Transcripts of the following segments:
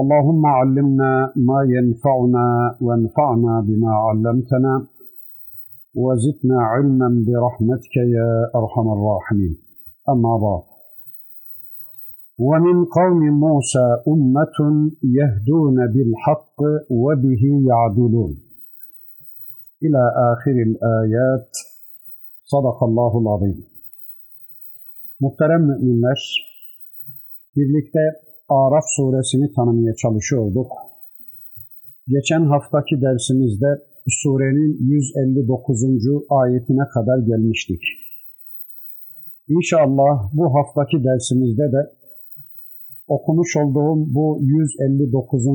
اللهم علمنا ما ينفعنا وانفعنا بما علمتنا وزدنا علما برحمتك يا أرحم الراحمين. أما بعد. ومن قوم موسى أمة يهدون بالحق وبه يعدلون. إلى آخر الآيات. صدق الله العظيم. Muhterem müminler, birlikte Araf suresini tanımaya çalışıyorduk. Geçen haftaki dersimizde surenin 159. ayetine kadar gelmiştik. İnşallah bu haftaki dersimizde de okumuş olduğum bu 159.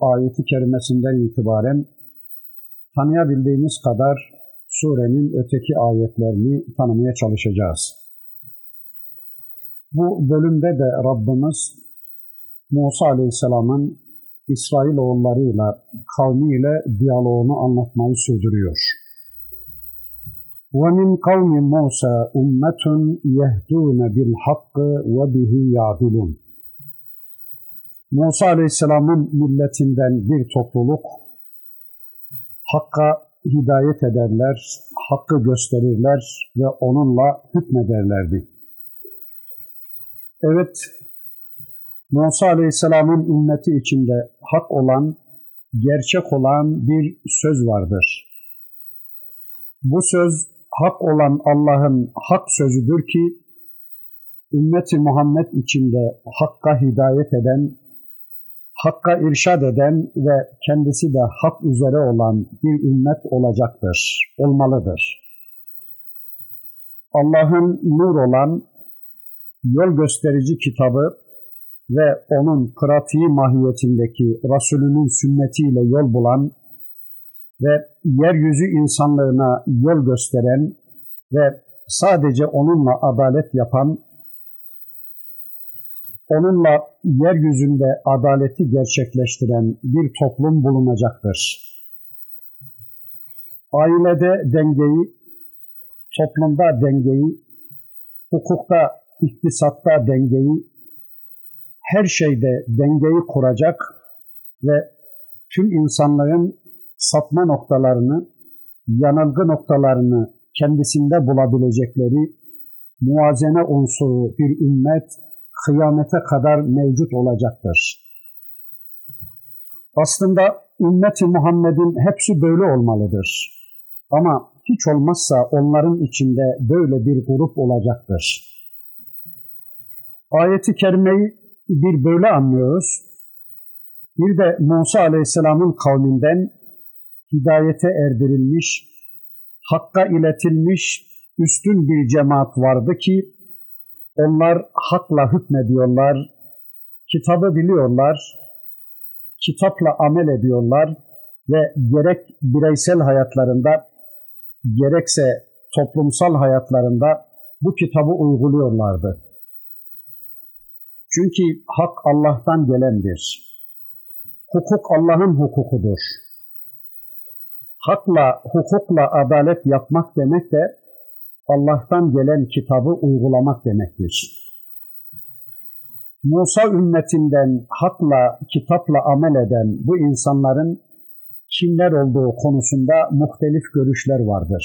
ayeti kerimesinden itibaren tanıyabildiğimiz kadar surenin öteki ayetlerini tanımaya çalışacağız. Bu bölümde de Rabbimiz Musa Aleyhisselam'ın İsrailoğullarıyla, kavmiyle diyaloğunu anlatmayı sürdürüyor. وَمِنْ قَوْمِ مُوسَى اُمَّةٌ يَهْدُونَ بِالْحَقِّ وَبِهِ يَعْدِلُونَ Musa Aleyhisselam'ın milletinden bir topluluk Hakka hidayet ederler, hakkı gösterirler ve onunla hükmederlerdi. Evet, Musa Aleyhisselam'ın ümmeti içinde hak olan, gerçek olan bir söz vardır. Bu söz hak olan Allah'ın hak sözüdür ki, ümmeti Muhammed içinde hakka hidayet eden, hakka irşad eden ve kendisi de hak üzere olan bir ümmet olacaktır, olmalıdır. Allah'ın nur olan, yol gösterici kitabı ve onun pratiği mahiyetindeki Resulünün sünnetiyle yol bulan ve yeryüzü insanlığına yol gösteren ve sadece onunla adalet yapan, onunla yeryüzünde adaleti gerçekleştiren bir toplum bulunacaktır. Ailede dengeyi, toplumda dengeyi, hukukta, iktisatta dengeyi, her şeyde dengeyi kuracak ve tüm insanların sapma noktalarını, yanılgı noktalarını kendisinde bulabilecekleri muazene unsuru bir ümmet kıyamete kadar mevcut olacaktır. Aslında ümmeti Muhammed'in hepsi böyle olmalıdır. Ama hiç olmazsa onların içinde böyle bir grup olacaktır. Ayeti kerimeyi bir böyle anlıyoruz. Bir de Musa Aleyhisselam'ın kavminden hidayete erdirilmiş, hakka iletilmiş üstün bir cemaat vardı ki onlar hakla hükmediyorlar, kitabı biliyorlar, kitapla amel ediyorlar ve gerek bireysel hayatlarında gerekse toplumsal hayatlarında bu kitabı uyguluyorlardı. Çünkü hak Allah'tan gelendir. Hukuk Allah'ın hukukudur. Hakla, hukukla adalet yapmak demek de Allah'tan gelen kitabı uygulamak demektir. Musa ümmetinden hakla, kitapla amel eden bu insanların kimler olduğu konusunda muhtelif görüşler vardır.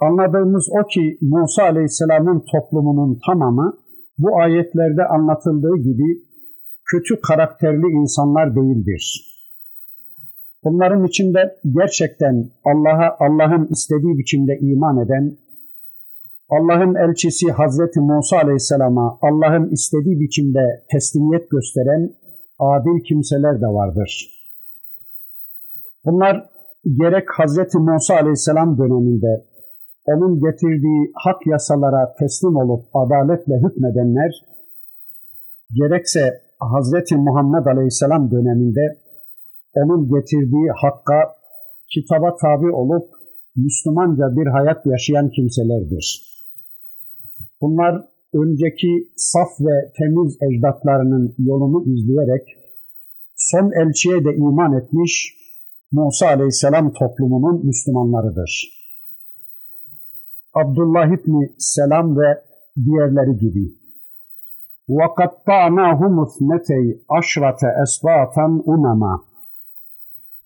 Anladığımız o ki Musa Aleyhisselam'ın toplumunun tamamı bu ayetlerde anlatıldığı gibi kötü karakterli insanlar değildir. Bunların içinde gerçekten Allah'a Allah'ın istediği biçimde iman eden, Allah'ın elçisi Hazreti Musa Aleyhisselam'a Allah'ın istediği biçimde teslimiyet gösteren adil kimseler de vardır. Bunlar gerek Hazreti Musa Aleyhisselam döneminde onun getirdiği hak yasalara teslim olup adaletle hükmedenler, gerekse Hazreti Muhammed Aleyhisselam döneminde onun getirdiği hakka, kitaba tabi olup Müslümanca bir hayat yaşayan kimselerdir. Bunlar önceki saf ve temiz ecdatlarının yolunu izleyerek son elçiye de iman etmiş Musa Aleyhisselam toplumunun Müslümanlarıdır. Abdullah İbni Selam ve diğerleri gibi. وَقَطَّعْنَاهُمُ اثْنَتَيْ عَشْرَةَ أَسْبَاطًا أُمَمًا.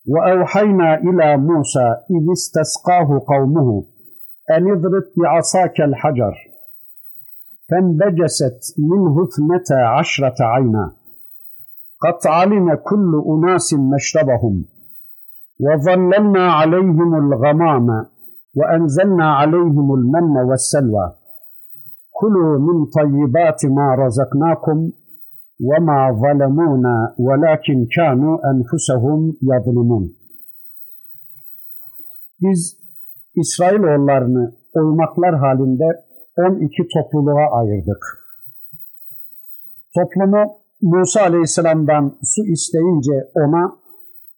وأوحينا إلى موسى إذ استسقاه قومه أن اضرب بعصاك الحجر. فانبجست منه اثنتا عشرة عينا. قد علم كل أناس مشربهم. وظللنا عليهم الغمام. وأنزلنا عليهم المن والسلوى كلوا من طيبات ما رزقناكم وَمَا ظَلَمُونَ وَلَكِنْ كَانُوا أَنْفُسَهُمْ يَظْلِمُونَ Biz İsrailoğullarını oymaklar halinde 12 topluluğa ayırdık. Toplumu Musa Aleyhisselam'dan su isteyince ona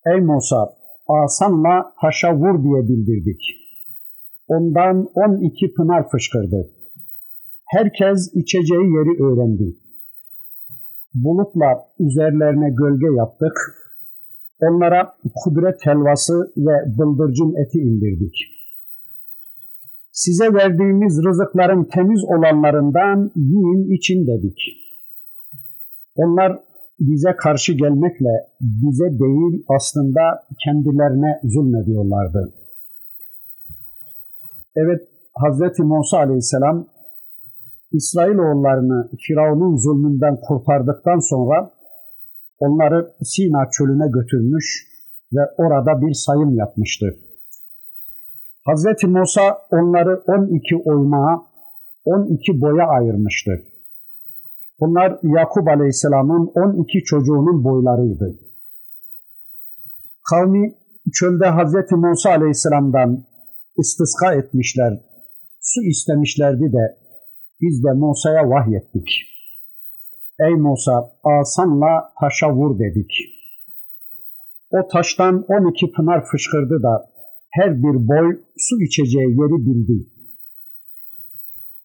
Ey Musa asanla taşa vur diye bildirdik. Ondan 12 pınar fışkırdı. Herkes içeceği yeri öğrendi bulutla üzerlerine gölge yaptık. Onlara kudret helvası ve bıldırcın eti indirdik. Size verdiğimiz rızıkların temiz olanlarından yiyin için dedik. Onlar bize karşı gelmekle bize değil aslında kendilerine zulmediyorlardı. Evet Hazreti Musa Aleyhisselam İsrailoğullarını Firavun'un zulmünden kurtardıktan sonra onları Sina çölüne götürmüş ve orada bir sayım yapmıştı. Hazreti Musa onları 12 oymağa, 12 boya ayırmıştı. Bunlar Yakup Aleyhisselam'ın 12 çocuğunun boylarıydı. Kavmi çölde Hazreti Musa Aleyhisselam'dan istiska etmişler, su istemişlerdi de biz de Musa'ya vahyettik. Ey Musa asanla taşa vur dedik. O taştan on iki pınar fışkırdı da her bir boy su içeceği yeri bildi.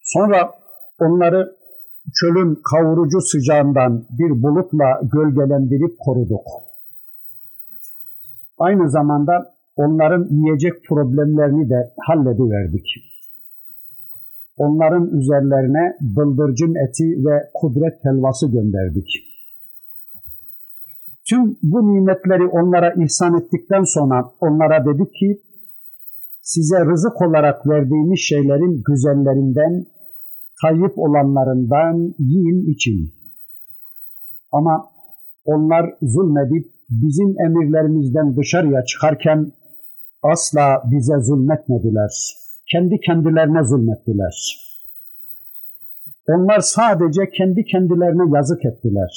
Sonra onları çölün kavurucu sıcağından bir bulutla gölgelendirip koruduk. Aynı zamanda onların yiyecek problemlerini de hallediverdik onların üzerlerine bıldırcın eti ve kudret helvası gönderdik. Tüm bu nimetleri onlara ihsan ettikten sonra onlara dedik ki, size rızık olarak verdiğimiz şeylerin güzellerinden, tayyip olanlarından yiyin için. Ama onlar zulmedip bizim emirlerimizden dışarıya çıkarken asla bize zulmetmediler.'' kendi kendilerine zulmettiler. Onlar sadece kendi kendilerine yazık ettiler.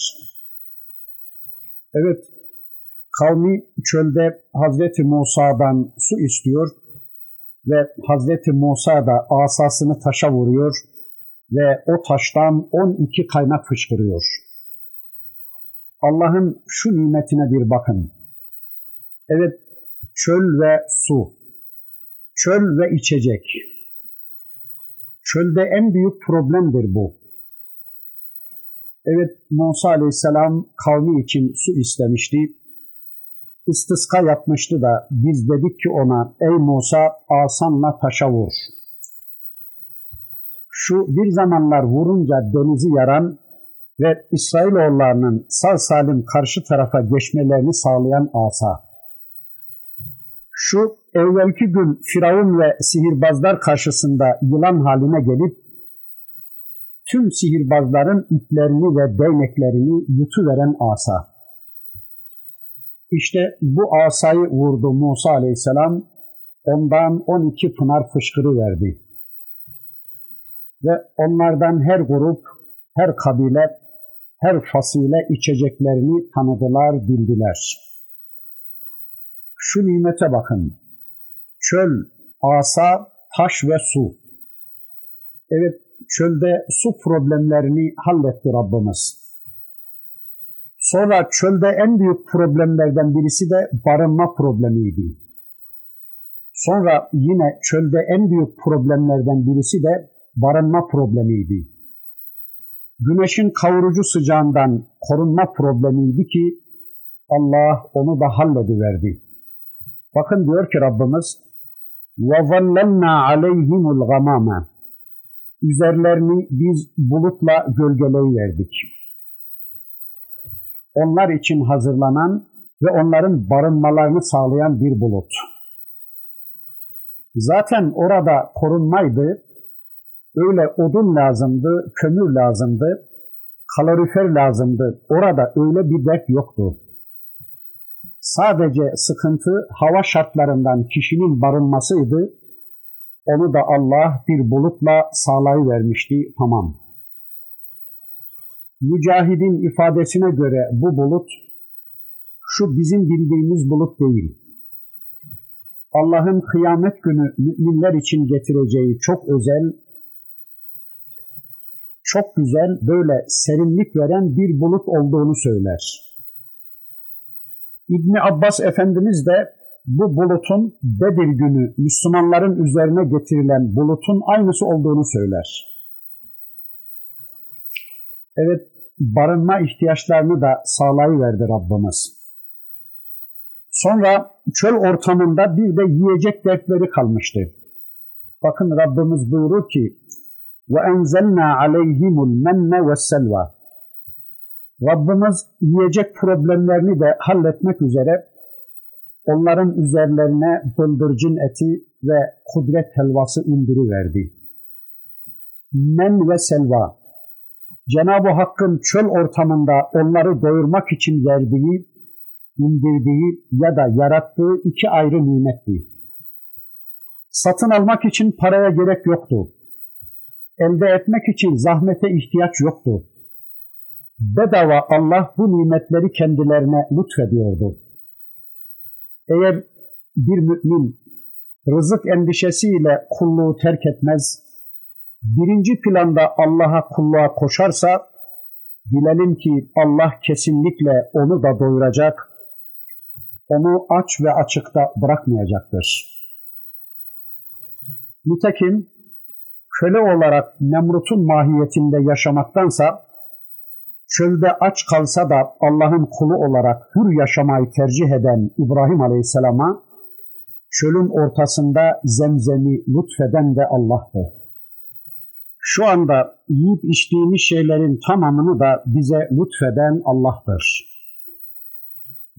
Evet, kavmi çölde Hazreti Musa'dan su istiyor ve Hazreti Musa da asasını taşa vuruyor ve o taştan 12 kaynak fışkırıyor. Allah'ın şu nimetine bir bakın. Evet, çöl ve su çöl ve içecek. Çölde en büyük problemdir bu. Evet Musa Aleyhisselam kavmi için su istemişti. İstiska yapmıştı da biz dedik ki ona ey Musa asanla taşa vur. Şu bir zamanlar vurunca denizi yaran ve İsrailoğullarının sağ salim karşı tarafa geçmelerini sağlayan asa. Şu evvelki gün Firavun ve sihirbazlar karşısında yılan haline gelip tüm sihirbazların iplerini ve değneklerini yutuveren asa. İşte bu asayı vurdu Musa aleyhisselam, ondan 12 pınar fışkırı verdi. Ve onlardan her grup, her kabile, her fasile içeceklerini tanıdılar, bildiler. Şu nimete bakın çöl, asa, taş ve su. Evet çölde su problemlerini halletti Rabbimiz. Sonra çölde en büyük problemlerden birisi de barınma problemiydi. Sonra yine çölde en büyük problemlerden birisi de barınma problemiydi. Güneşin kavurucu sıcağından korunma problemiydi ki Allah onu da hallediverdi. Bakın diyor ki Rabbimiz وَظَلَّلْنَا عَلَيْهِمُ الْغَمَامَ Üzerlerini biz bulutla gölgeleyiverdik. Onlar için hazırlanan ve onların barınmalarını sağlayan bir bulut. Zaten orada korunmaydı, öyle odun lazımdı, kömür lazımdı, kalorifer lazımdı. Orada öyle bir dert yoktu. Sadece sıkıntı hava şartlarından kişinin barınmasıydı. Onu da Allah bir bulutla sağlayıvermişti. Tamam. Mücahidin ifadesine göre bu bulut şu bizim bildiğimiz bulut değil. Allah'ın kıyamet günü müminler için getireceği çok özel, çok güzel, böyle serinlik veren bir bulut olduğunu söyler. İbni Abbas Efendimiz de bu bulutun Bedir günü Müslümanların üzerine getirilen bulutun aynısı olduğunu söyler. Evet, barınma ihtiyaçlarını da sağlayıverdi Rabbimiz. Sonra çöl ortamında bir de yiyecek dertleri kalmıştı. Bakın Rabbimiz buyurur ki: "Ve enzelna aleyhimul menne ve selva." Rabbimiz yiyecek problemlerini de halletmek üzere onların üzerlerine bıldırcın eti ve kudret helvası indiriverdi. Men ve selva. Cenab-ı Hakk'ın çöl ortamında onları doyurmak için verdiği, indirdiği ya da yarattığı iki ayrı nimetti. Satın almak için paraya gerek yoktu. Elde etmek için zahmete ihtiyaç yoktu bedava Allah bu nimetleri kendilerine lütfediyordu. Eğer bir mümin rızık endişesiyle kulluğu terk etmez, birinci planda Allah'a kulluğa koşarsa, bilelim ki Allah kesinlikle onu da doyuracak, onu aç ve açıkta bırakmayacaktır. Nitekim köle olarak Nemrut'un mahiyetinde yaşamaktansa, çölde aç kalsa da Allah'ın kulu olarak hür yaşamayı tercih eden İbrahim Aleyhisselam'a çölün ortasında zemzemi lütfeden de Allah'tı. Şu anda yiyip içtiğimiz şeylerin tamamını da bize lütfeden Allah'tır.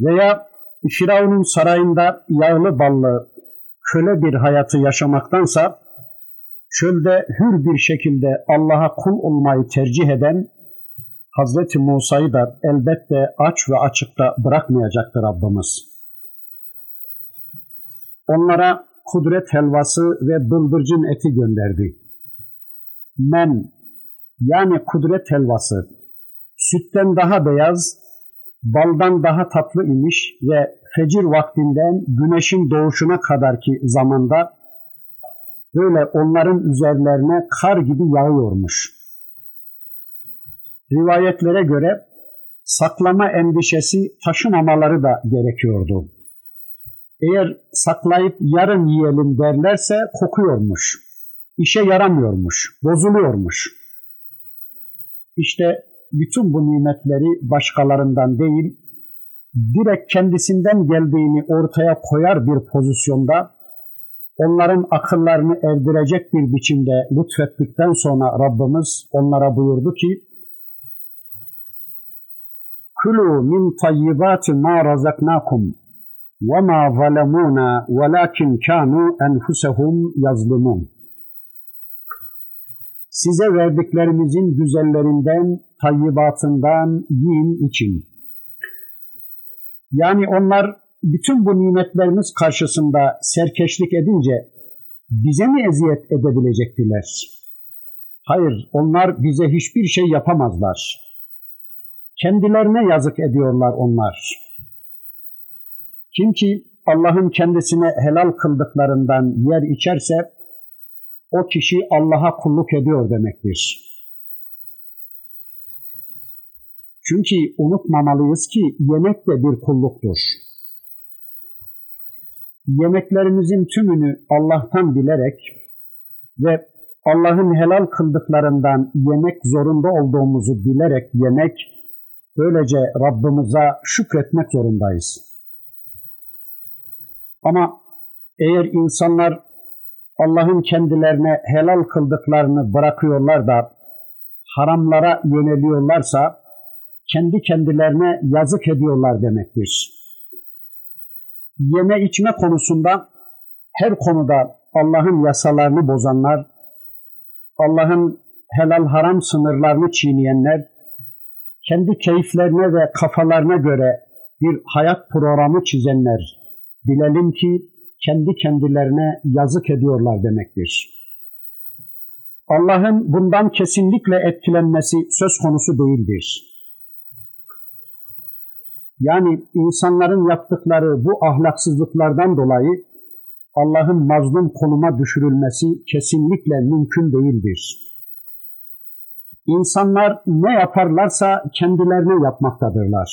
Veya Firavun'un sarayında yağlı ballı köle bir hayatı yaşamaktansa çölde hür bir şekilde Allah'a kul olmayı tercih eden Hazreti Musa'yı da elbette aç ve açıkta bırakmayacaktır Rabbimiz. Onlara kudret helvası ve bıldırcın eti gönderdi. Men yani kudret helvası sütten daha beyaz, baldan daha tatlı imiş ve fecir vaktinden güneşin doğuşuna kadar ki zamanda böyle onların üzerlerine kar gibi yağıyormuş rivayetlere göre saklama endişesi taşımamaları da gerekiyordu. Eğer saklayıp yarın yiyelim derlerse kokuyormuş, işe yaramıyormuş, bozuluyormuş. İşte bütün bu nimetleri başkalarından değil, direkt kendisinden geldiğini ortaya koyar bir pozisyonda onların akıllarını erdirecek bir biçimde lütfettikten sonra Rabbimiz onlara buyurdu ki Kulu min tayyibati ma razaknakum ve ma zalemuna velakin kanu enfusehum yazlimun. Size verdiklerimizin güzellerinden, tayyibatından yiyin için. Yani onlar bütün bu nimetlerimiz karşısında serkeşlik edince bize mi eziyet edebilecektiler? Hayır, onlar bize hiçbir şey yapamazlar. Kendilerine yazık ediyorlar onlar. Kim ki Allah'ın kendisine helal kıldıklarından yer içerse o kişi Allah'a kulluk ediyor demektir. Çünkü unutmamalıyız ki yemek de bir kulluktur. Yemeklerimizin tümünü Allah'tan bilerek ve Allah'ın helal kıldıklarından yemek zorunda olduğumuzu bilerek yemek, böylece Rabbimize şükretmek zorundayız. Ama eğer insanlar Allah'ın kendilerine helal kıldıklarını bırakıyorlar da haramlara yöneliyorlarsa kendi kendilerine yazık ediyorlar demektir. Yeme içme konusunda her konuda Allah'ın yasalarını bozanlar, Allah'ın helal haram sınırlarını çiğneyenler, kendi keyiflerine ve kafalarına göre bir hayat programı çizenler, bilelim ki kendi kendilerine yazık ediyorlar demektir. Allah'ın bundan kesinlikle etkilenmesi söz konusu değildir. Yani insanların yaptıkları bu ahlaksızlıklardan dolayı Allah'ın mazlum konuma düşürülmesi kesinlikle mümkün değildir. İnsanlar ne yaparlarsa kendilerine yapmaktadırlar.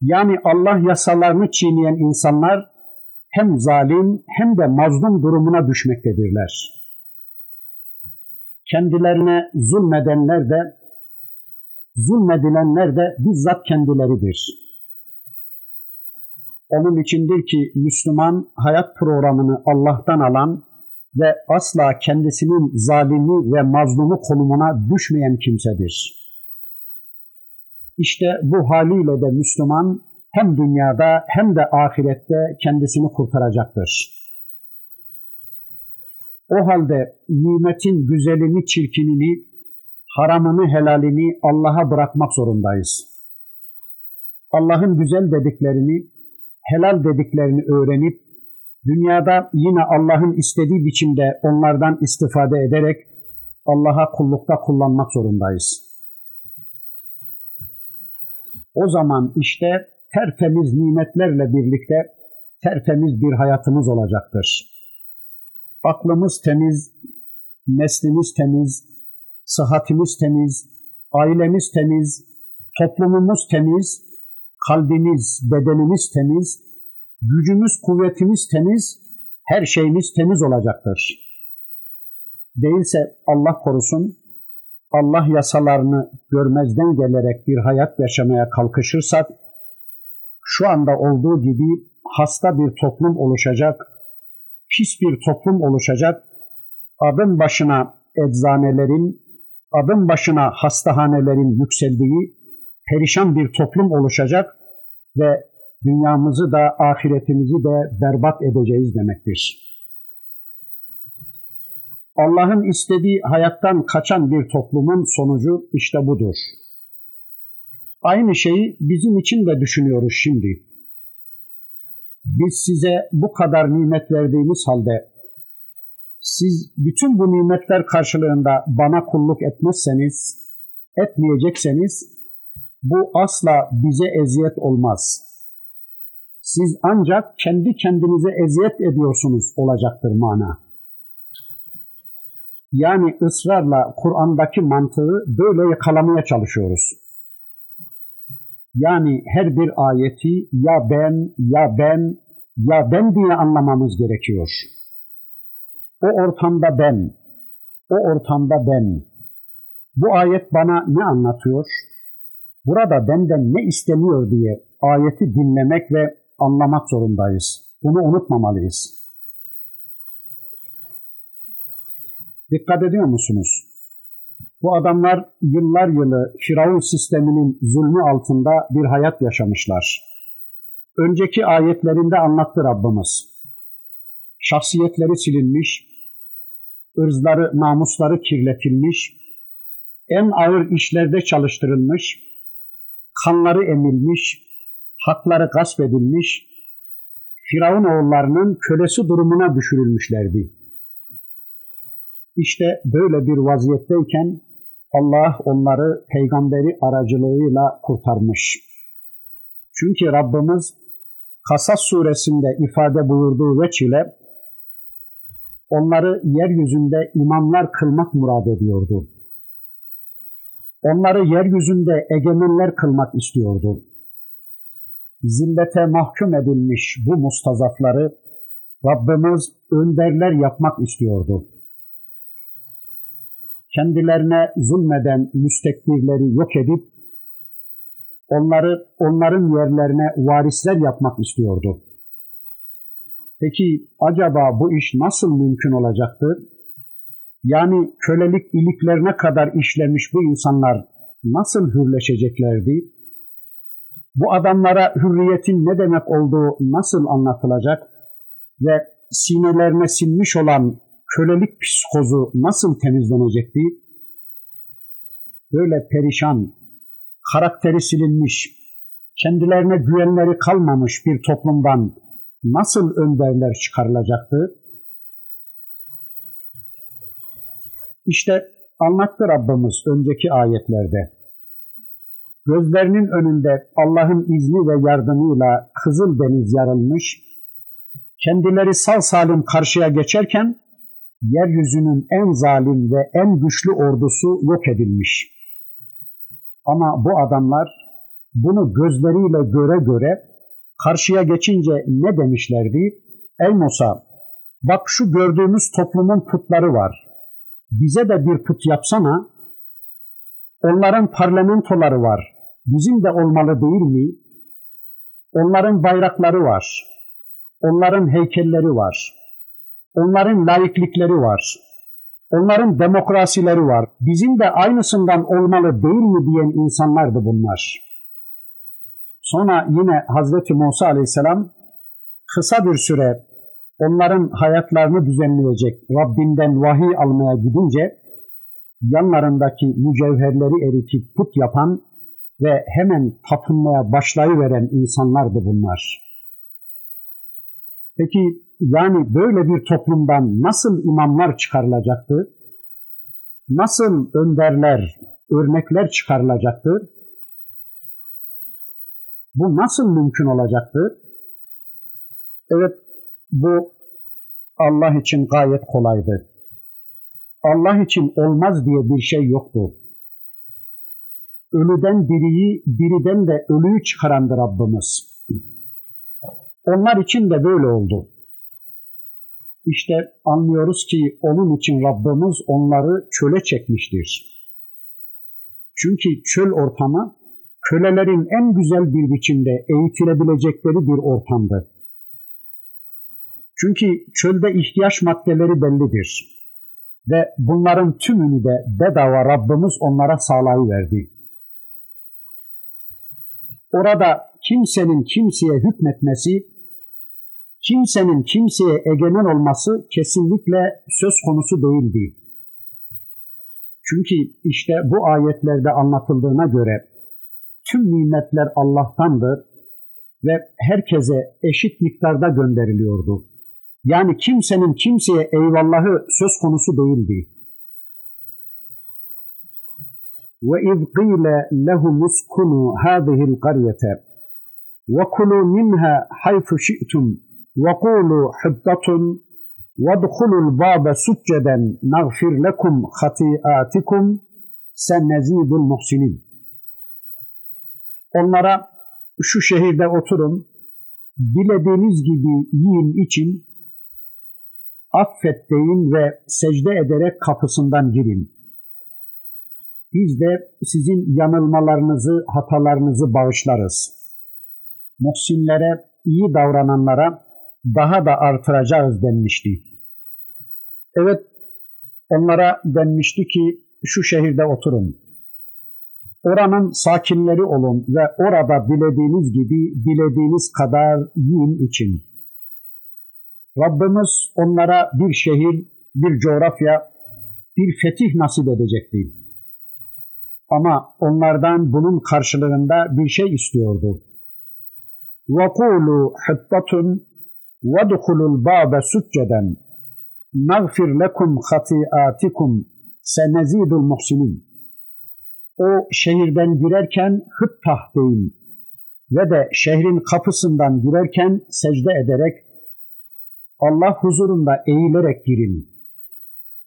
Yani Allah yasalarını çiğneyen insanlar hem zalim hem de mazlum durumuna düşmektedirler. Kendilerine zulmedenler de zulmedilenler de bizzat kendileridir. Onun içindir ki Müslüman hayat programını Allah'tan alan ve asla kendisinin zalimi ve mazlumu konumuna düşmeyen kimsedir. İşte bu haliyle de Müslüman hem dünyada hem de ahirette kendisini kurtaracaktır. O halde nimetin güzelini, çirkinini, haramını, helalini Allah'a bırakmak zorundayız. Allah'ın güzel dediklerini, helal dediklerini öğrenip, dünyada yine Allah'ın istediği biçimde onlardan istifade ederek Allah'a kullukta kullanmak zorundayız. O zaman işte tertemiz nimetlerle birlikte tertemiz bir hayatımız olacaktır. Aklımız temiz, neslimiz temiz, sıhhatimiz temiz, ailemiz temiz, toplumumuz temiz, kalbimiz, bedenimiz temiz, gücümüz, kuvvetimiz temiz, her şeyimiz temiz olacaktır. Değilse Allah korusun, Allah yasalarını görmezden gelerek bir hayat yaşamaya kalkışırsak, şu anda olduğu gibi hasta bir toplum oluşacak, pis bir toplum oluşacak, adım başına eczanelerin, adım başına hastahanelerin yükseldiği perişan bir toplum oluşacak ve dünyamızı da ahiretimizi de berbat edeceğiz demektir. Allah'ın istediği hayattan kaçan bir toplumun sonucu işte budur. Aynı şeyi bizim için de düşünüyoruz şimdi. Biz size bu kadar nimet verdiğimiz halde siz bütün bu nimetler karşılığında bana kulluk etmezseniz, etmeyecekseniz bu asla bize eziyet olmaz. Siz ancak kendi kendinize eziyet ediyorsunuz olacaktır mana. Yani ısrarla Kur'an'daki mantığı böyle yakalamaya çalışıyoruz. Yani her bir ayeti ya ben, ya ben, ya ben diye anlamamız gerekiyor. O ortamda ben, o ortamda ben. Bu ayet bana ne anlatıyor? Burada benden ne isteniyor diye ayeti dinlemek ve anlamak zorundayız. Bunu unutmamalıyız. Dikkat ediyor musunuz? Bu adamlar yıllar yılı Firavun sisteminin zulmü altında bir hayat yaşamışlar. Önceki ayetlerinde anlattı Rabbimiz. Şahsiyetleri silinmiş, ırzları, namusları kirletilmiş, en ağır işlerde çalıştırılmış, kanları emilmiş, hakları gasp edilmiş, Firavun oğullarının kölesi durumuna düşürülmüşlerdi. İşte böyle bir vaziyetteyken Allah onları peygamberi aracılığıyla kurtarmış. Çünkü Rabbimiz Kasas suresinde ifade buyurduğu veç ile onları yeryüzünde imamlar kılmak murad ediyordu. Onları yeryüzünde egemenler kılmak istiyordu. Zillete mahkum edilmiş bu mustazafları Rabbimiz önderler yapmak istiyordu. Kendilerine zulmeden müstekbirleri yok edip onları onların yerlerine varisler yapmak istiyordu. Peki acaba bu iş nasıl mümkün olacaktı? Yani kölelik iliklerine kadar işlemiş bu insanlar nasıl hürleşeceklerdi? Bu adamlara hürriyetin ne demek olduğu nasıl anlatılacak ve sinelerine sinmiş olan kölelik psikozu nasıl temizlenecekti? Böyle perişan, karakteri silinmiş, kendilerine güvenleri kalmamış bir toplumdan nasıl önderler çıkarılacaktı? İşte anlattı Rabbimiz önceki ayetlerde. Gözlerinin önünde Allah'ın izni ve yardımıyla Kızıl Deniz yarılmış, kendileri sağ salim karşıya geçerken yeryüzünün en zalim ve en güçlü ordusu yok edilmiş. Ama bu adamlar bunu gözleriyle göre göre karşıya geçince ne demişlerdi? Ey Musa bak şu gördüğümüz toplumun putları var. Bize de bir put yapsana. Onların parlamentoları var. Bizim de olmalı değil mi? Onların bayrakları var. Onların heykelleri var. Onların laiklikleri var. Onların demokrasileri var. Bizim de aynısından olmalı değil mi diyen insanlardı bunlar. Sonra yine Hazreti Musa Aleyhisselam kısa bir süre onların hayatlarını düzenleyecek Rabbinden vahiy almaya gidince yanlarındaki mücevherleri eritip put yapan ve hemen tapınmaya başlayıveren insanlardı bunlar. Peki yani böyle bir toplumdan nasıl imamlar çıkarılacaktı? Nasıl önderler, örnekler çıkarılacaktı? Bu nasıl mümkün olacaktı? Evet, bu Allah için gayet kolaydı. Allah için olmaz diye bir şey yoktu. Ölüden diriyi, diriden de ölüyü çıkarandı Rabbimiz. Onlar için de böyle oldu. İşte anlıyoruz ki onun için Rabbimiz onları çöle çekmiştir. Çünkü çöl ortamı kölelerin en güzel bir biçimde eğitilebilecekleri bir ortamdı. Çünkü çölde ihtiyaç maddeleri bellidir. Ve bunların tümünü de bedava Rabbimiz onlara sağlayıverdi. Orada kimsenin kimseye hükmetmesi, kimsenin kimseye egemen olması kesinlikle söz konusu değildi. Çünkü işte bu ayetlerde anlatıldığına göre tüm nimetler Allah'tandır ve herkese eşit miktarda gönderiliyordu. Yani kimsenin kimseye eyvallahı söz konusu değildi. وَاِذْ قِيلَ لَهُمُ اسْكُنُوا هَذِهِ الْقَرْيَةَ وَكُلُوا مِنْهَا حَيْثُ شِئْتُمْ وَقُولُوا حِبْطَةٌ وَادْخُلُوا الْبَابَ سُجَّدًا نَغْفِرْ لَكُمْ خَطِيئَاتِكُمْ سَنَزِيدُ الْمُحْسِنِينَ Onlara şu şehirde oturun, dilediğiniz gibi yiyin için affet deyin ve secde ederek kapısından girin. Biz de sizin yanılmalarınızı, hatalarınızı bağışlarız. Muhsinlere, iyi davrananlara daha da artıracağız denmişti. Evet, onlara denmişti ki şu şehirde oturun. Oranın sakinleri olun ve orada dilediğiniz gibi dilediğiniz kadar yiyin için. Rabbimiz onlara bir şehir, bir coğrafya, bir fetih nasip edecekti. Ama onlardan bunun karşılığında bir şey istiyordu. وَقُولُوا حِطَّةٌ وَدُخُلُوا الْبَابَ سُجَّدًا نَغْفِرْ لَكُمْ خَطِيئَاتِكُمْ سَنَزِيدُ الْمُحْسِنِينَ O şehirden girerken hıttah deyin ve de şehrin kapısından girerken secde ederek Allah huzurunda eğilerek girin.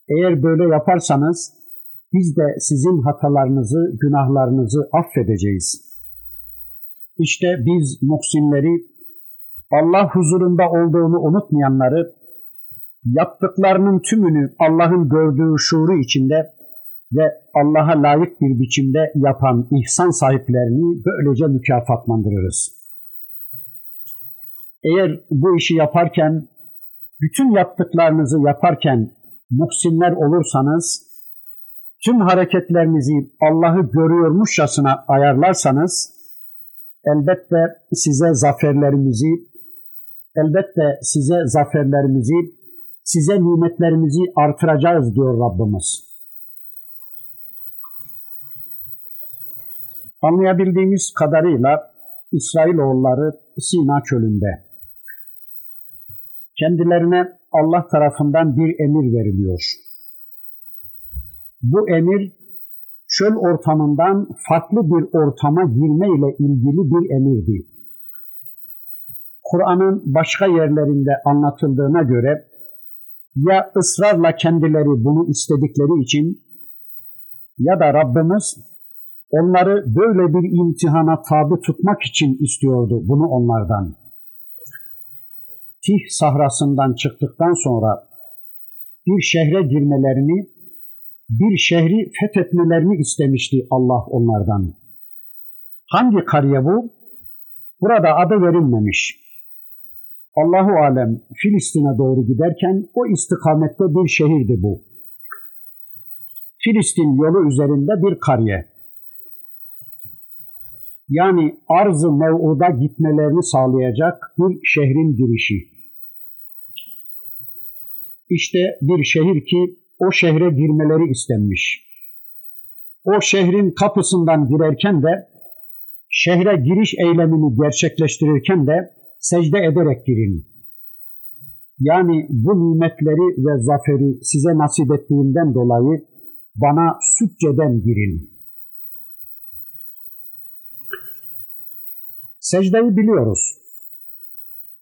Eğer böyle yaparsanız biz de sizin hatalarınızı, günahlarınızı affedeceğiz. İşte biz muhsinleri, Allah huzurunda olduğunu unutmayanları, yaptıklarının tümünü Allah'ın gördüğü şuuru içinde ve Allah'a layık bir biçimde yapan ihsan sahiplerini böylece mükafatlandırırız. Eğer bu işi yaparken, bütün yaptıklarınızı yaparken muhsinler olursanız, tüm hareketlerinizi Allah'ı görüyormuşçasına ayarlarsanız, elbette size zaferlerimizi, elbette size zaferlerimizi, size nimetlerimizi artıracağız diyor Rabbimiz. Anlayabildiğimiz kadarıyla İsrailoğulları Sina çölünde. Kendilerine Allah tarafından bir emir veriliyor. Bu emir çöl ortamından farklı bir ortama girme ile ilgili bir emirdi. Kur'an'ın başka yerlerinde anlatıldığına göre ya ısrarla kendileri bunu istedikleri için ya da Rabbimiz onları böyle bir imtihana tabi tutmak için istiyordu bunu onlardan. Tih sahrasından çıktıktan sonra bir şehre girmelerini, bir şehri fethetmelerini istemişti Allah onlardan. Hangi kariye bu? Burada adı verilmemiş. Allahu alem Filistin'e doğru giderken o istikamette bir şehirdi bu. Filistin yolu üzerinde bir kariye yani arz-ı mev'uda gitmelerini sağlayacak bir şehrin girişi. İşte bir şehir ki o şehre girmeleri istenmiş. O şehrin kapısından girerken de şehre giriş eylemini gerçekleştirirken de secde ederek girin. Yani bu nimetleri ve zaferi size nasip ettiğimden dolayı bana sücceden girin.'' Secdeyi biliyoruz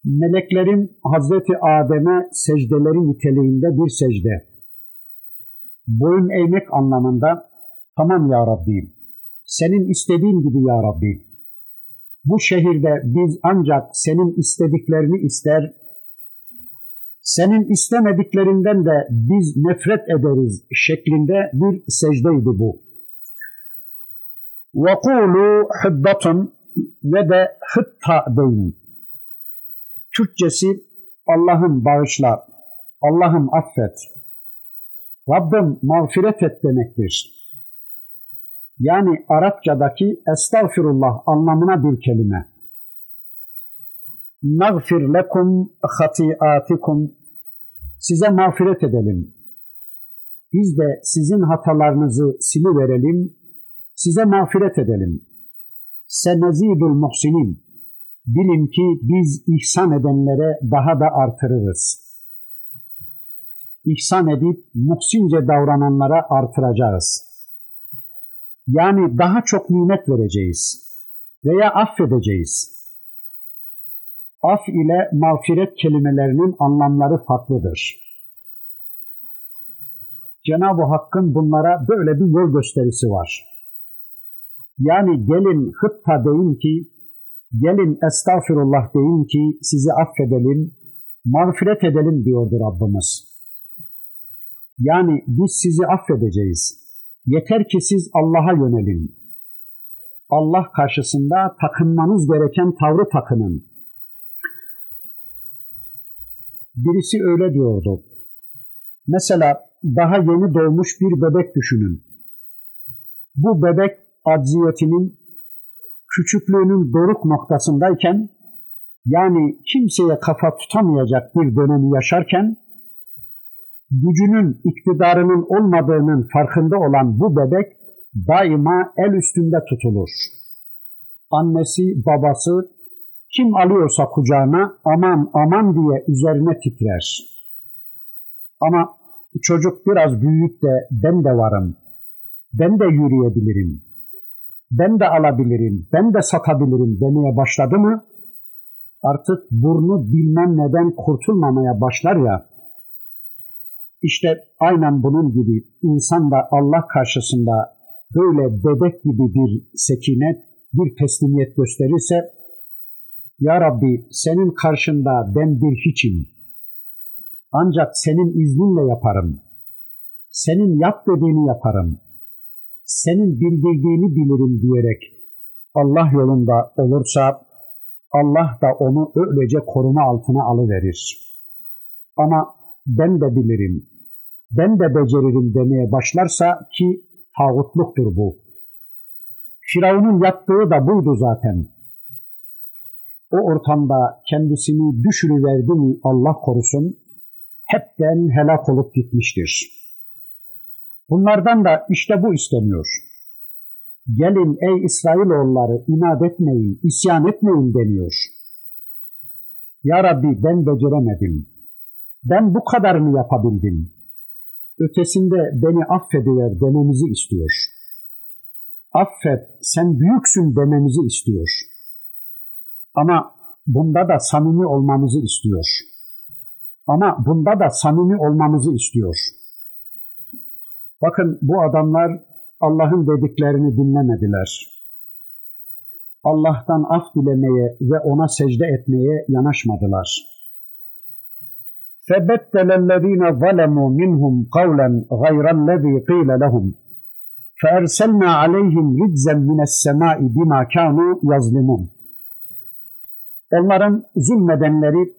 Meleklerin Hazreti Adem'e secdeleri niteliğinde bir secde. Boyun eğmek anlamında tamam ya Rabbi, senin istediğin gibi ya Rabbi. Bu şehirde biz ancak senin istediklerini ister, senin istemediklerinden de biz nefret ederiz şeklinde bir secdeydi bu. وَقُولُوا حِبَّةٌ ve de hıtta deyin. Türkçesi Allah'ım bağışla, Allah'ım affet, Rabbim mağfiret et demektir. Yani Arapçadaki estağfirullah anlamına bir kelime. Nagfir lekum hatiatikum size mağfiret edelim. Biz de sizin hatalarınızı siliverelim, size mağfiret edelim senezidul muhsinin. Bilin ki biz ihsan edenlere daha da artırırız. İhsan edip muhsince davrananlara artıracağız. Yani daha çok nimet vereceğiz veya affedeceğiz. Af ile mağfiret kelimelerinin anlamları farklıdır. Cenab-ı Hakk'ın bunlara böyle bir yol gösterisi var. Yani gelin hıtta deyin ki, gelin estağfirullah deyin ki sizi affedelim, mağfiret edelim diyordu Rabbimiz. Yani biz sizi affedeceğiz. Yeter ki siz Allah'a yönelin. Allah karşısında takınmanız gereken tavrı takının. Birisi öyle diyordu. Mesela daha yeni doğmuş bir bebek düşünün. Bu bebek acziyetinin küçüklüğünün doruk noktasındayken yani kimseye kafa tutamayacak bir dönemi yaşarken gücünün, iktidarının olmadığının farkında olan bu bebek daima el üstünde tutulur. Annesi, babası kim alıyorsa kucağına aman aman diye üzerine titrer. Ama çocuk biraz büyüyüp de ben de varım, ben de yürüyebilirim, ben de alabilirim, ben de satabilirim demeye başladı mı artık burnu bilmem neden kurtulmamaya başlar ya İşte aynen bunun gibi insan da Allah karşısında böyle bebek gibi bir sekinet, bir teslimiyet gösterirse, Ya Rabbi senin karşında ben bir hiçim. Ancak senin izninle yaparım. Senin yap dediğini yaparım. Senin bildirdiğini bilirim diyerek Allah yolunda olursa Allah da onu öylece koruma altına alıverir. Ama ben de bilirim, ben de beceririm demeye başlarsa ki tağutluktur bu. Firavun'un yaptığı da buydu zaten. O ortamda kendisini düşürüverdi mi Allah korusun, hepten helak olup gitmiştir. Bunlardan da işte bu isteniyor. Gelin ey İsrailoğulları inat etmeyin, isyan etmeyin deniyor. Ya Rabbi ben beceremedim. Ben bu kadarını yapabildim. Ötesinde beni affediver dememizi istiyor. Affet, sen büyüksün dememizi istiyor. Ama bunda da samimi olmamızı istiyor. Ama bunda da samimi olmamızı istiyor. Bakın bu adamlar Allah'ın dediklerini dinlemediler. Allah'tan af dilemeye ve ona secde etmeye yanaşmadılar. فَبَتَّلَ الَّذ۪ينَ ظَلَمُوا مِنْهُمْ قَوْلًا غَيْرَ الَّذ۪ي قِيلَ لَهُمْ فَاَرْسَلْنَا عَلَيْهِمْ رِجْزًا مِنَ السَّمَاءِ بِمَا كَانُوا يَظْلِمُونَ Onların zulmedenleri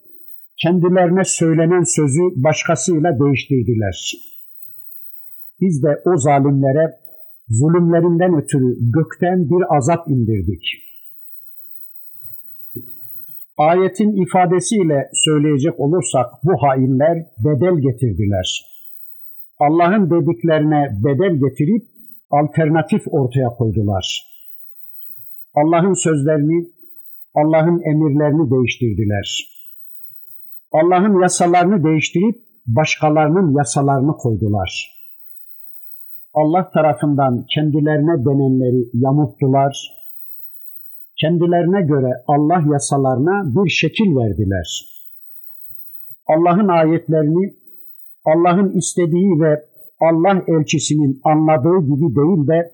kendilerine söylenen sözü başkasıyla değiştirdiler. Biz de o zalimlere zulümlerinden ötürü gökten bir azap indirdik. Ayetin ifadesiyle söyleyecek olursak bu hainler bedel getirdiler. Allah'ın dediklerine bedel getirip alternatif ortaya koydular. Allah'ın sözlerini, Allah'ın emirlerini değiştirdiler. Allah'ın yasalarını değiştirip başkalarının yasalarını koydular. Allah tarafından kendilerine denenleri yamuttular, kendilerine göre Allah yasalarına bir şekil verdiler. Allah'ın ayetlerini Allah'ın istediği ve Allah elçisinin anladığı gibi değil de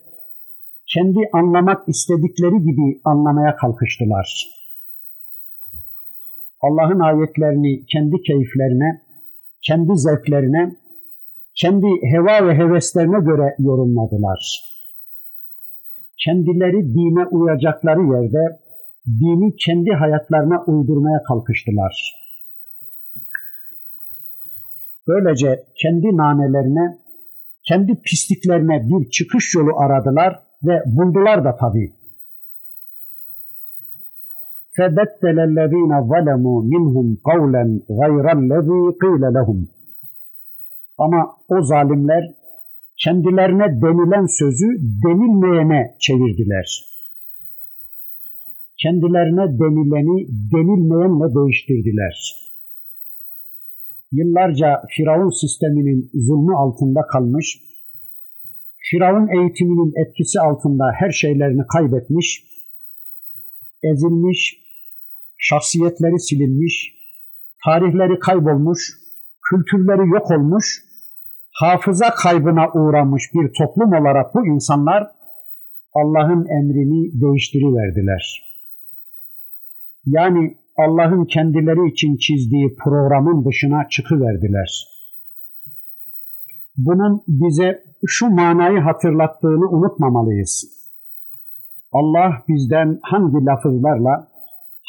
kendi anlamak istedikleri gibi anlamaya kalkıştılar. Allah'ın ayetlerini kendi keyiflerine, kendi zevklerine, kendi heva ve heveslerine göre yorumladılar kendileri dine uyacakları yerde dini kendi hayatlarına uydurmaya kalkıştılar. Böylece kendi nanelerine, kendi pisliklerine bir çıkış yolu aradılar ve buldular da tabii. فَبَتَّلَ الَّذ۪ينَ ظَلَمُوا مِنْهُمْ قَوْلًا غَيْرَ الَّذ۪ي قِيلَ لَهُمْ ama o zalimler kendilerine denilen sözü denilmeyene çevirdiler. Kendilerine denileni denilmeyenle değiştirdiler. Yıllarca Firavun sisteminin zulmü altında kalmış, Firavun eğitiminin etkisi altında her şeylerini kaybetmiş, ezilmiş, şahsiyetleri silinmiş, tarihleri kaybolmuş, kültürleri yok olmuş, hafıza kaybına uğramış bir toplum olarak bu insanlar Allah'ın emrini değiştiriverdiler. Yani Allah'ın kendileri için çizdiği programın dışına çıkıverdiler. Bunun bize şu manayı hatırlattığını unutmamalıyız. Allah bizden hangi lafızlarla,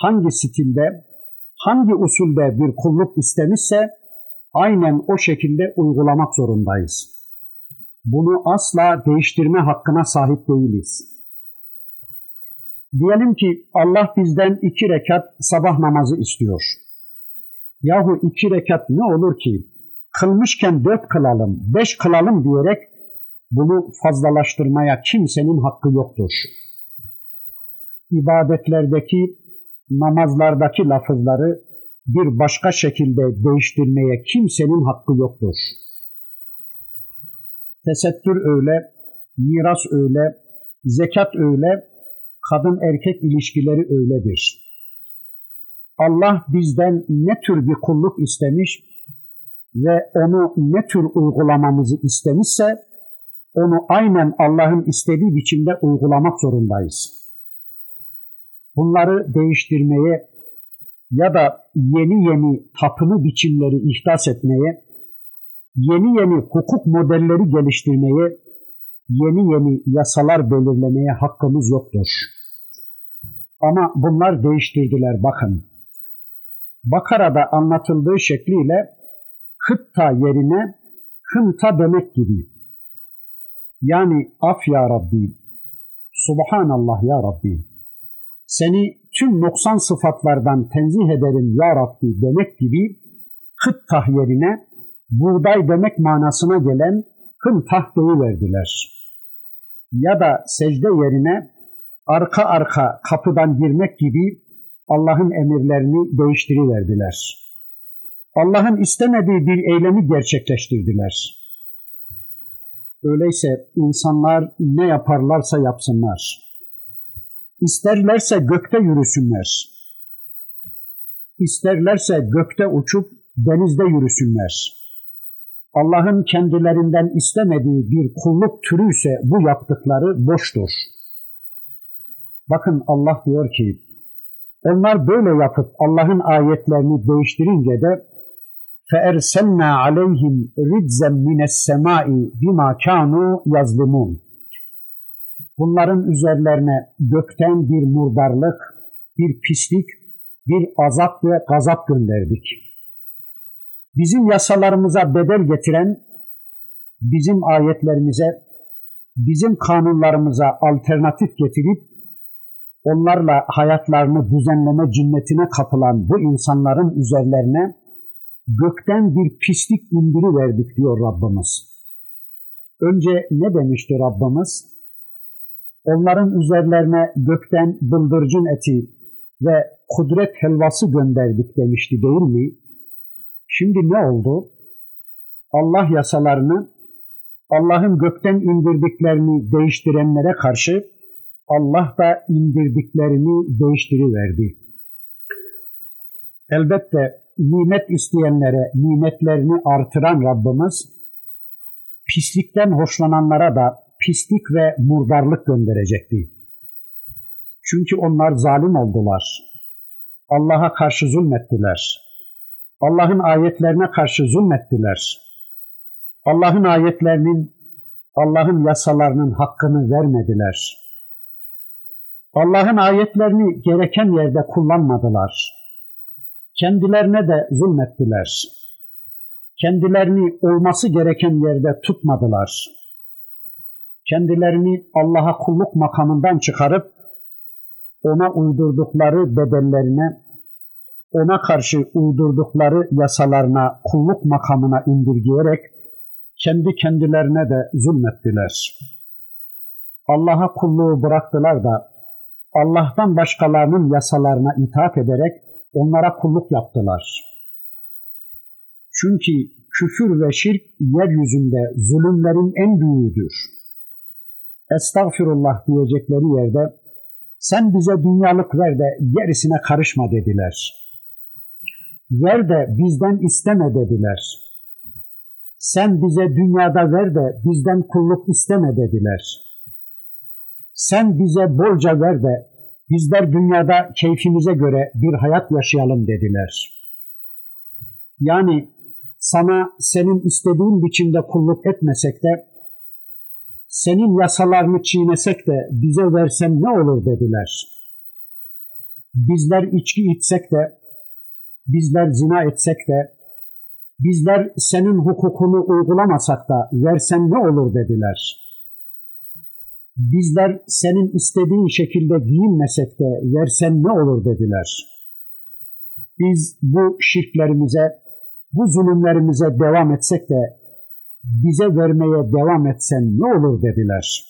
hangi stilde, hangi usulde bir kulluk istemişse aynen o şekilde uygulamak zorundayız. Bunu asla değiştirme hakkına sahip değiliz. Diyelim ki Allah bizden iki rekat sabah namazı istiyor. Yahu iki rekat ne olur ki? Kılmışken dört kılalım, beş kılalım diyerek bunu fazlalaştırmaya kimsenin hakkı yoktur. İbadetlerdeki, namazlardaki lafızları bir başka şekilde değiştirmeye kimsenin hakkı yoktur. Tesettür öyle, miras öyle, zekat öyle, kadın erkek ilişkileri öyledir. Allah bizden ne tür bir kulluk istemiş, ve onu ne tür uygulamamızı istemişse onu aynen Allah'ın istediği biçimde uygulamak zorundayız. Bunları değiştirmeye ya da yeni yeni tapını biçimleri ihdas etmeye, yeni yeni hukuk modelleri geliştirmeye, yeni yeni yasalar belirlemeye hakkımız yoktur. Ama bunlar değiştirdiler bakın. Bakara'da anlatıldığı şekliyle hıtta yerine hınta demek gibi. Yani af ya Rabbi, Subhanallah ya Rabbi, seni tüm noksan sıfatlardan tenzih ederim ya Rabbi demek gibi hıttah yerine buğday demek manasına gelen hıntah verdiler. Ya da secde yerine arka arka kapıdan girmek gibi Allah'ın emirlerini değiştiriverdiler. Allah'ın istemediği bir eylemi gerçekleştirdiler. Öyleyse insanlar ne yaparlarsa yapsınlar. İsterlerse gökte yürüsünler. İsterlerse gökte uçup denizde yürüsünler. Allah'ın kendilerinden istemediği bir kulluk türü ise bu yaptıkları boştur. Bakın Allah diyor ki, onlar böyle yapıp Allah'ın ayetlerini değiştirince de فَاَرْسَلْنَا عَلَيْهِمْ رِدْزًا مِنَ السَّمَاءِ بِمَا كَانُوا يَظْلِمُونَ Bunların üzerlerine gökten bir murdarlık, bir pislik, bir azap ve gazap gönderdik. Bizim yasalarımıza bedel getiren, bizim ayetlerimize, bizim kanunlarımıza alternatif getirip onlarla hayatlarını düzenleme cinnetine kapılan bu insanların üzerlerine gökten bir pislik indiri verdik diyor Rabbimiz. Önce ne demişti Rabbimiz? Onların üzerlerine gökten bıldırcın eti ve kudret helvası gönderdik demişti değil mi? Şimdi ne oldu? Allah yasalarını Allah'ın gökten indirdiklerini değiştirenlere karşı Allah da indirdiklerini değiştiriverdi. Elbette nimet isteyenlere nimetlerini artıran Rabbimiz, pislikten hoşlananlara da pislik ve murdarlık gönderecekti. Çünkü onlar zalim oldular. Allah'a karşı zulmettiler. Allah'ın ayetlerine karşı zulmettiler. Allah'ın ayetlerinin, Allah'ın yasalarının hakkını vermediler. Allah'ın ayetlerini gereken yerde kullanmadılar. Kendilerine de zulmettiler. Kendilerini olması gereken yerde tutmadılar. Kendilerini Allah'a kulluk makamından çıkarıp ona uydurdukları bedellerine, ona karşı uydurdukları yasalarına, kulluk makamına indirgeyerek kendi kendilerine de zulmettiler. Allah'a kulluğu bıraktılar da Allah'tan başkalarının yasalarına itaat ederek onlara kulluk yaptılar. Çünkü küfür ve şirk yeryüzünde zulümlerin en büyüğüdür. Estağfirullah diyecekleri yerde sen bize dünyalık ver de gerisine karışma dediler. Ver de bizden isteme dediler. Sen bize dünyada ver de bizden kulluk isteme dediler. Sen bize bolca ver de bizler dünyada keyfimize göre bir hayat yaşayalım dediler. Yani sana senin istediğin biçimde kulluk etmesek de senin yasalarını çiğnesek de bize versen ne olur dediler. Bizler içki içsek de, bizler zina etsek de, bizler senin hukukunu uygulamasak da versen ne olur dediler. Bizler senin istediğin şekilde giyinmesek de versen ne olur dediler. Biz bu şirklerimize, bu zulümlerimize devam etsek de bize vermeye devam etsen ne olur dediler.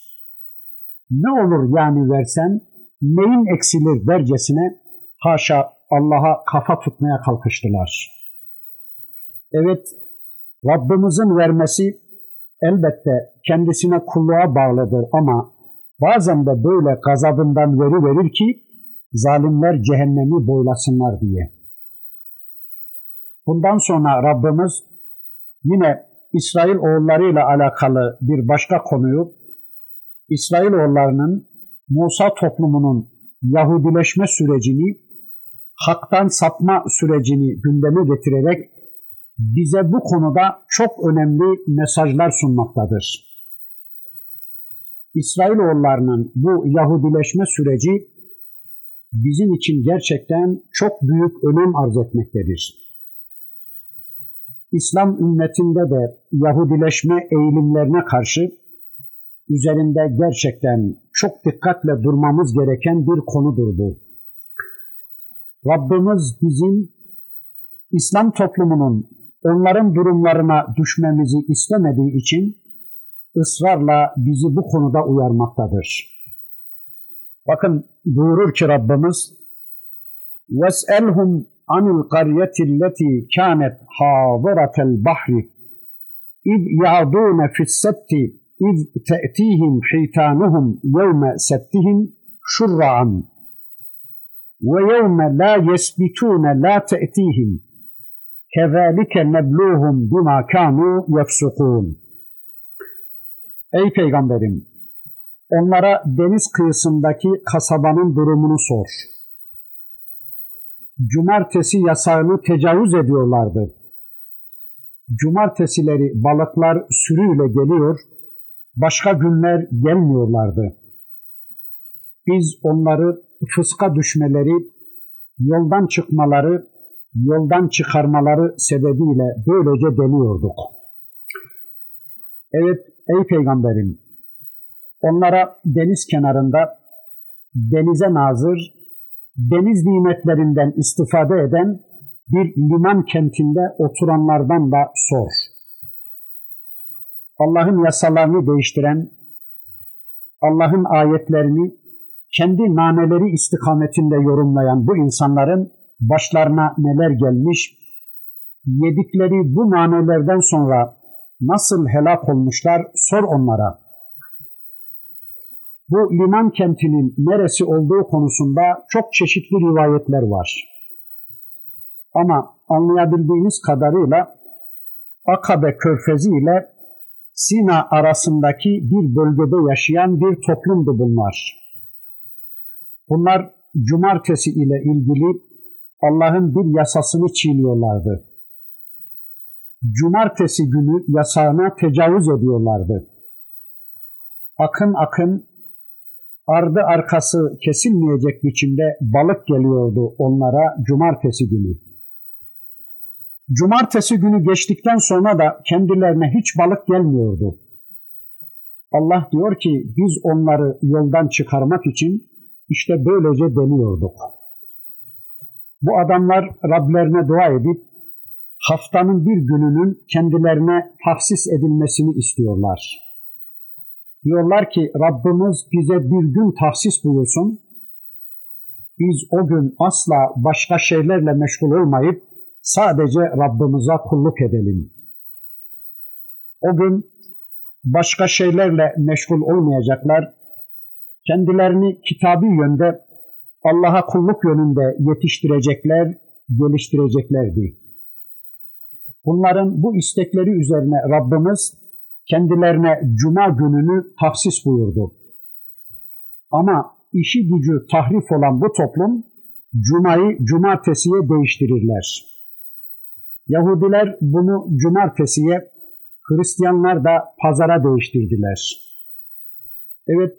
Ne olur yani versen, neyin eksilir dercesine haşa Allah'a kafa tutmaya kalkıştılar. Evet, Rabbimizin vermesi elbette kendisine kulluğa bağlıdır ama bazen de böyle gazabından veri verir ki zalimler cehennemi boylasınlar diye. Bundan sonra Rabbimiz Yine İsrail oğullarıyla alakalı bir başka konuyu İsrail oğullarının Musa toplumunun Yahudileşme sürecini, haktan sapma sürecini gündeme getirerek bize bu konuda çok önemli mesajlar sunmaktadır. İsrailoğullarının bu Yahudileşme süreci bizim için gerçekten çok büyük önem arz etmektedir. İslam ümmetinde de Yahudileşme eğilimlerine karşı üzerinde gerçekten çok dikkatle durmamız gereken bir konudur bu. Rabbimiz bizim İslam toplumunun onların durumlarına düşmemizi istemediği için ısrarla bizi bu konuda uyarmaktadır. Bakın buyurur ki Rabbimiz وَاسْأَلْهُمْ anil qaryati allati kanet hadiratel bahri iz ya'duna fis setti iz te'tihim hitanuhum yevme settihim şurra'an ve yevme la yesbitune la te'tihim kezalike nebluhum bima kanu yefsukun. Ey peygamberim! Onlara deniz kıyısındaki kasabanın durumunu sor.'' Cumartesi yasağını tecavüz ediyorlardı. Cumartesileri balıklar sürüyle geliyor, başka günler gelmiyorlardı. Biz onları fıska düşmeleri, yoldan çıkmaları, yoldan çıkarmaları sebebiyle böylece deniyorduk. Evet ey peygamberim onlara deniz kenarında denize nazır, deniz nimetlerinden istifade eden bir liman kentinde oturanlardan da sor. Allah'ın yasalarını değiştiren, Allah'ın ayetlerini kendi nameleri istikametinde yorumlayan bu insanların başlarına neler gelmiş, yedikleri bu namelerden sonra nasıl helak olmuşlar sor onlara. Bu liman kentinin neresi olduğu konusunda çok çeşitli rivayetler var. Ama anlayabildiğimiz kadarıyla Akabe Körfezi ile Sina arasındaki bir bölgede yaşayan bir toplumdu bunlar. Bunlar cumartesi ile ilgili Allah'ın bir yasasını çiğniyorlardı. Cumartesi günü yasağına tecavüz ediyorlardı. Akın akın ardı arkası kesilmeyecek biçimde balık geliyordu onlara cumartesi günü. Cumartesi günü geçtikten sonra da kendilerine hiç balık gelmiyordu. Allah diyor ki biz onları yoldan çıkarmak için işte böylece deniyorduk. Bu adamlar Rablerine dua edip haftanın bir gününün kendilerine tahsis edilmesini istiyorlar. Diyorlar ki Rabbimiz bize bir gün tahsis buyursun. Biz o gün asla başka şeylerle meşgul olmayıp sadece Rabbimize kulluk edelim. O gün başka şeylerle meşgul olmayacaklar. Kendilerini kitabi yönde Allah'a kulluk yönünde yetiştirecekler, geliştireceklerdi. Bunların bu istekleri üzerine Rabbimiz kendilerine cuma gününü tahsis buyurdu. Ama işi gücü tahrif olan bu toplum cumayı cumartesiye değiştirirler. Yahudiler bunu cumartesiye, Hristiyanlar da pazara değiştirdiler. Evet,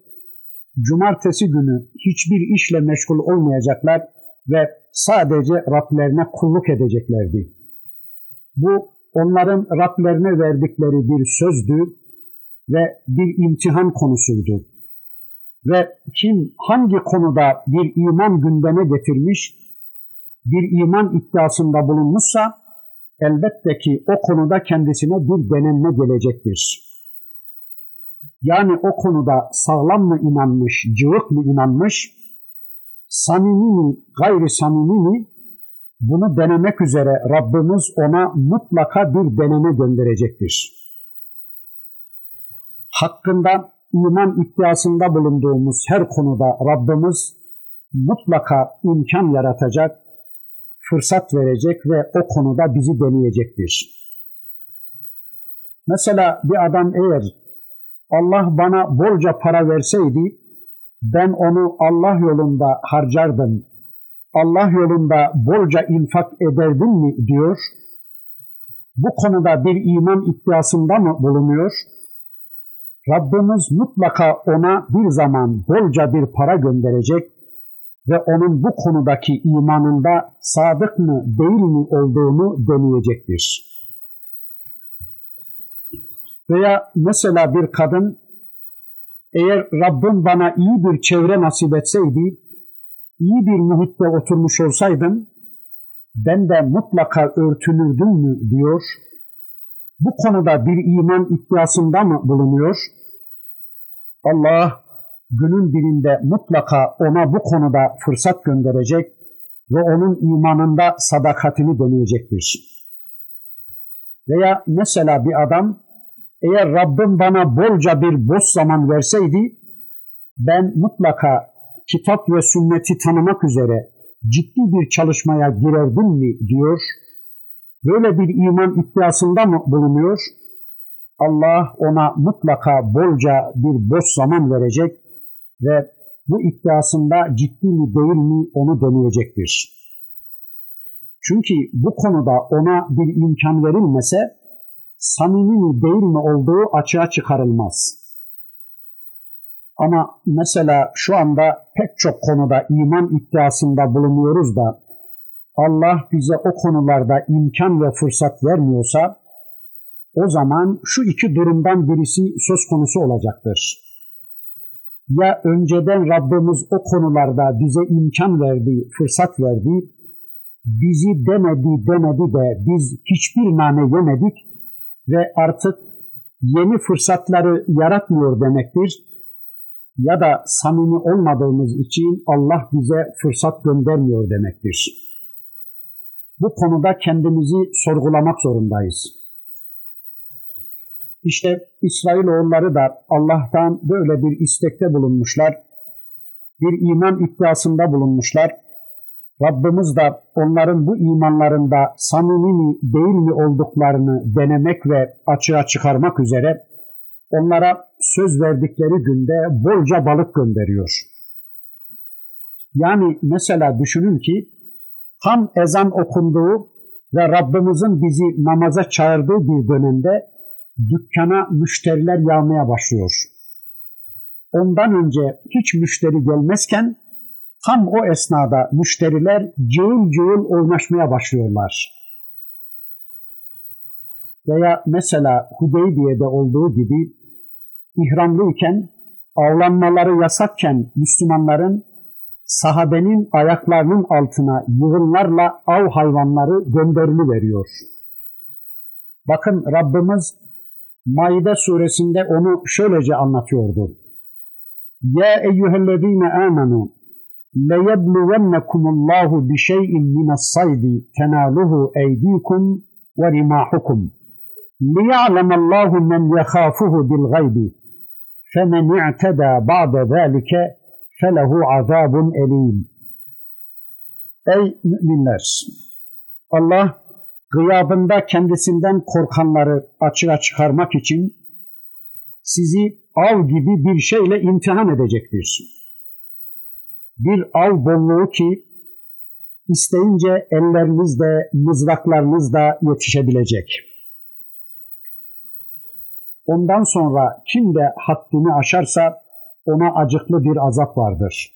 cumartesi günü hiçbir işle meşgul olmayacaklar ve sadece Rablerine kulluk edeceklerdi. Bu onların Rablerine verdikleri bir sözdü ve bir imtihan konusuydu. Ve kim hangi konuda bir iman gündeme getirmiş, bir iman iddiasında bulunmuşsa elbette ki o konuda kendisine bir denenme gelecektir. Yani o konuda sağlam mı inanmış, cıvık mı inanmış, samimi mi, gayri samimi mi bunu denemek üzere Rabbimiz ona mutlaka bir deneme gönderecektir. Hakkında iman iddiasında bulunduğumuz her konuda Rabbimiz mutlaka imkan yaratacak, fırsat verecek ve o konuda bizi deneyecektir. Mesela bir adam eğer Allah bana bolca para verseydi ben onu Allah yolunda harcardım, Allah yolunda bolca infak ederdim mi diyor. Bu konuda bir iman iddiasında mı bulunuyor? Rabbimiz mutlaka ona bir zaman bolca bir para gönderecek ve onun bu konudaki imanında sadık mı değil mi olduğunu deneyecektir. Veya mesela bir kadın eğer Rabbim bana iyi bir çevre nasip etseydi, iyi bir muhitte oturmuş olsaydım, ben de mutlaka örtünürdüm mü diyor. Bu konuda bir iman iddiasında mı bulunuyor? Allah günün birinde mutlaka ona bu konuda fırsat gönderecek ve onun imanında sadakatini deneyecektir. Veya mesela bir adam eğer Rabbim bana bolca bir boş zaman verseydi ben mutlaka kitap ve sünneti tanımak üzere ciddi bir çalışmaya girerdim mi diyor. Böyle bir iman iddiasında mı bulunuyor? Allah ona mutlaka bolca bir boş zaman verecek ve bu iddiasında ciddi mi değil mi onu deneyecektir. Çünkü bu konuda ona bir imkan verilmese samimi mi değil mi olduğu açığa çıkarılmaz. Ama mesela şu anda pek çok konuda iman iddiasında bulunuyoruz da Allah bize o konularda imkan ve fırsat vermiyorsa o zaman şu iki durumdan birisi söz konusu olacaktır. Ya önceden Rabbimiz o konularda bize imkan verdi, fırsat verdi, bizi demedi demedi de biz hiçbir nane yemedik ve artık yeni fırsatları yaratmıyor demektir. Ya da samimi olmadığımız için Allah bize fırsat göndermiyor demektir. Bu konuda kendimizi sorgulamak zorundayız. İşte İsrailoğulları da Allah'tan böyle bir istekte bulunmuşlar. Bir iman iddiasında bulunmuşlar. Rabbimiz de onların bu imanlarında samimi mi değil mi olduklarını denemek ve açığa çıkarmak üzere onlara söz verdikleri günde bolca balık gönderiyor. Yani mesela düşünün ki tam ezan okunduğu ve Rabbimizin bizi namaza çağırdığı bir dönemde dükkana müşteriler yağmaya başlıyor. Ondan önce hiç müşteri gelmezken tam o esnada müşteriler cıvıl cıvıl oynaşmaya başlıyorlar. Veya mesela Hudeybiye'de olduğu gibi ihramlıyken avlanmaları yasakken Müslümanların sahabenin ayaklarının altına yığınlarla av hayvanları gönderili veriyor. Bakın Rabbimiz Maide suresinde onu şöylece anlatıyordu. Ya eyyühellezine amenu leyebluvennekumullahu bi şey'in minas saydi tenaluhu eydikum ve rimahukum liya'lemallahu men yekhafuhu bil gaybi femen i'teda ba'de zâlike felehu azabun elim. Ey müminler! Allah gıyabında kendisinden korkanları açığa çıkarmak için sizi av gibi bir şeyle imtihan edecektir. Bir av bolluğu ki isteyince ellerinizde, mızraklarınızda yetişebilecek. Ondan sonra kim de haddini aşarsa ona acıklı bir azap vardır.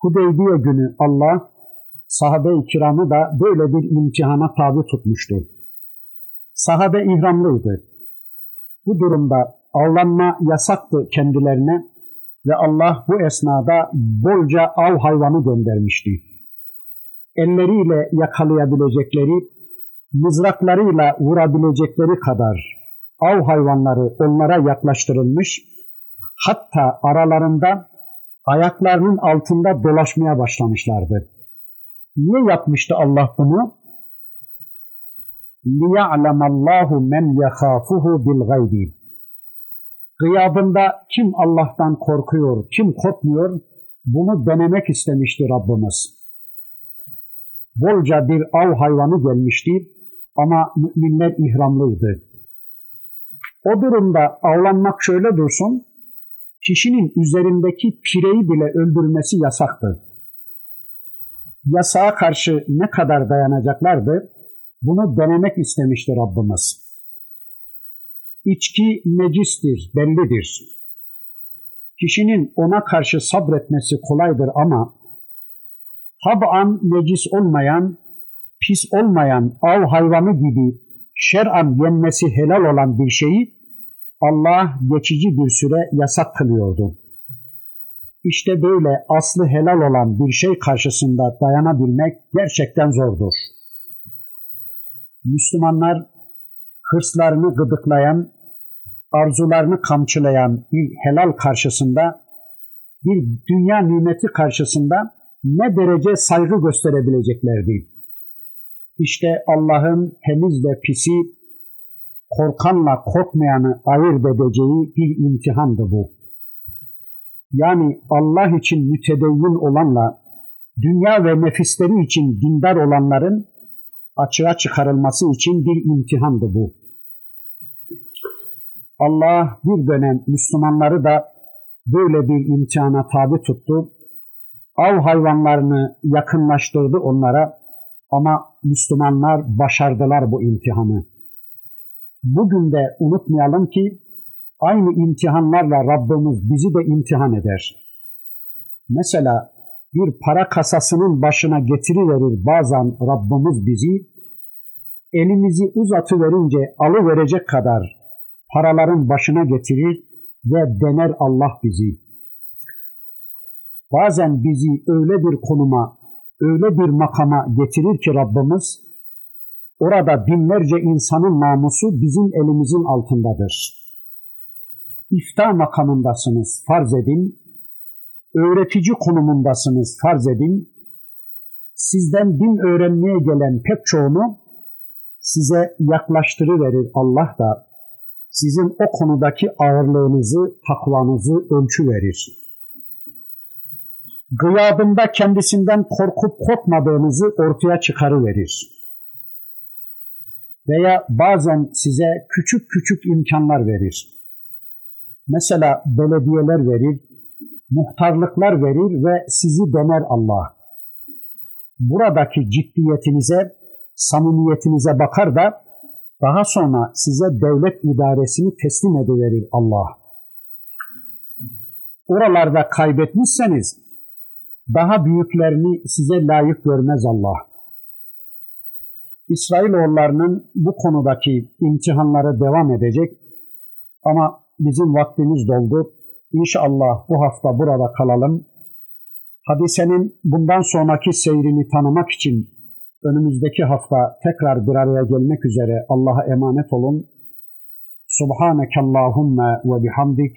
Hudeybiye günü Allah sahabe-i kiramı da böyle bir imtihana tabi tutmuştu. Sahabe ihramlıydı. Bu durumda avlanma yasaktı kendilerine ve Allah bu esnada bolca av hayvanı göndermişti. Elleriyle yakalayabilecekleri, mızraklarıyla vurabilecekleri kadar av hayvanları onlara yaklaştırılmış, hatta aralarında ayaklarının altında dolaşmaya başlamışlardı. Niye yapmıştı Allah bunu? لِيَعْلَمَ اللّٰهُ مَنْ يَخَافُهُ بِالْغَيْبِ Gıyabında kim Allah'tan korkuyor, kim korkmuyor, bunu denemek istemişti Rabbimiz. Bolca bir av hayvanı gelmişti ama müminler ihramlıydı. O durumda avlanmak şöyle dursun, kişinin üzerindeki pireyi bile öldürmesi yasaktı. Yasağa karşı ne kadar dayanacaklardı, bunu denemek istemişti Rabbimiz. İçki necistir, bellidir. Kişinin ona karşı sabretmesi kolaydır ama tab'an necis olmayan, pis olmayan av hayvanı gibi şer'an yenmesi helal olan bir şeyi Allah geçici bir süre yasak kılıyordu. İşte böyle aslı helal olan bir şey karşısında dayanabilmek gerçekten zordur. Müslümanlar hırslarını gıdıklayan, arzularını kamçılayan bir helal karşısında, bir dünya nimeti karşısında ne derece saygı gösterebileceklerdi. İşte Allah'ın temiz ve pisi, korkanla korkmayanı ayırt edeceği bir imtihandı bu. Yani Allah için mütedeyyin olanla dünya ve nefisleri için dindar olanların açığa çıkarılması için bir imtihandı bu. Allah bir dönem Müslümanları da böyle bir imtihana tabi tuttu. Av hayvanlarını yakınlaştırdı onlara ama Müslümanlar başardılar bu imtihanı. Bugün de unutmayalım ki aynı imtihanlarla Rabbimiz bizi de imtihan eder. Mesela bir para kasasının başına getiriverir bazen Rabbimiz bizi, elimizi uzatı verince alı verecek kadar paraların başına getirir ve dener Allah bizi. Bazen bizi öyle bir konuma, öyle bir makama getirir ki Rabbimiz, orada binlerce insanın namusu bizim elimizin altındadır. İfta makamındasınız farz edin, öğretici konumundasınız farz edin, sizden din öğrenmeye gelen pek çoğunu size yaklaştırıverir Allah da sizin o konudaki ağırlığınızı, takvanızı ölçü verir. Gıyabında kendisinden korkup korkmadığınızı ortaya çıkarıverir. Veya bazen size küçük küçük imkanlar verir. Mesela belediyeler verir, muhtarlıklar verir ve sizi dener Allah. Buradaki ciddiyetinize, samimiyetinize bakar da daha sonra size devlet idaresini teslim ediverir Allah. Oralarda kaybetmişseniz daha büyüklerini size layık görmez Allah. İsrailoğullarının bu konudaki imtihanları devam edecek ama bizim vaktimiz doldu. İnşallah bu hafta burada kalalım. Hadisenin bundan sonraki seyrini tanımak için önümüzdeki hafta tekrar bir araya gelmek üzere Allah'a emanet olun. Subhaneke Allahümme ve bihamdik.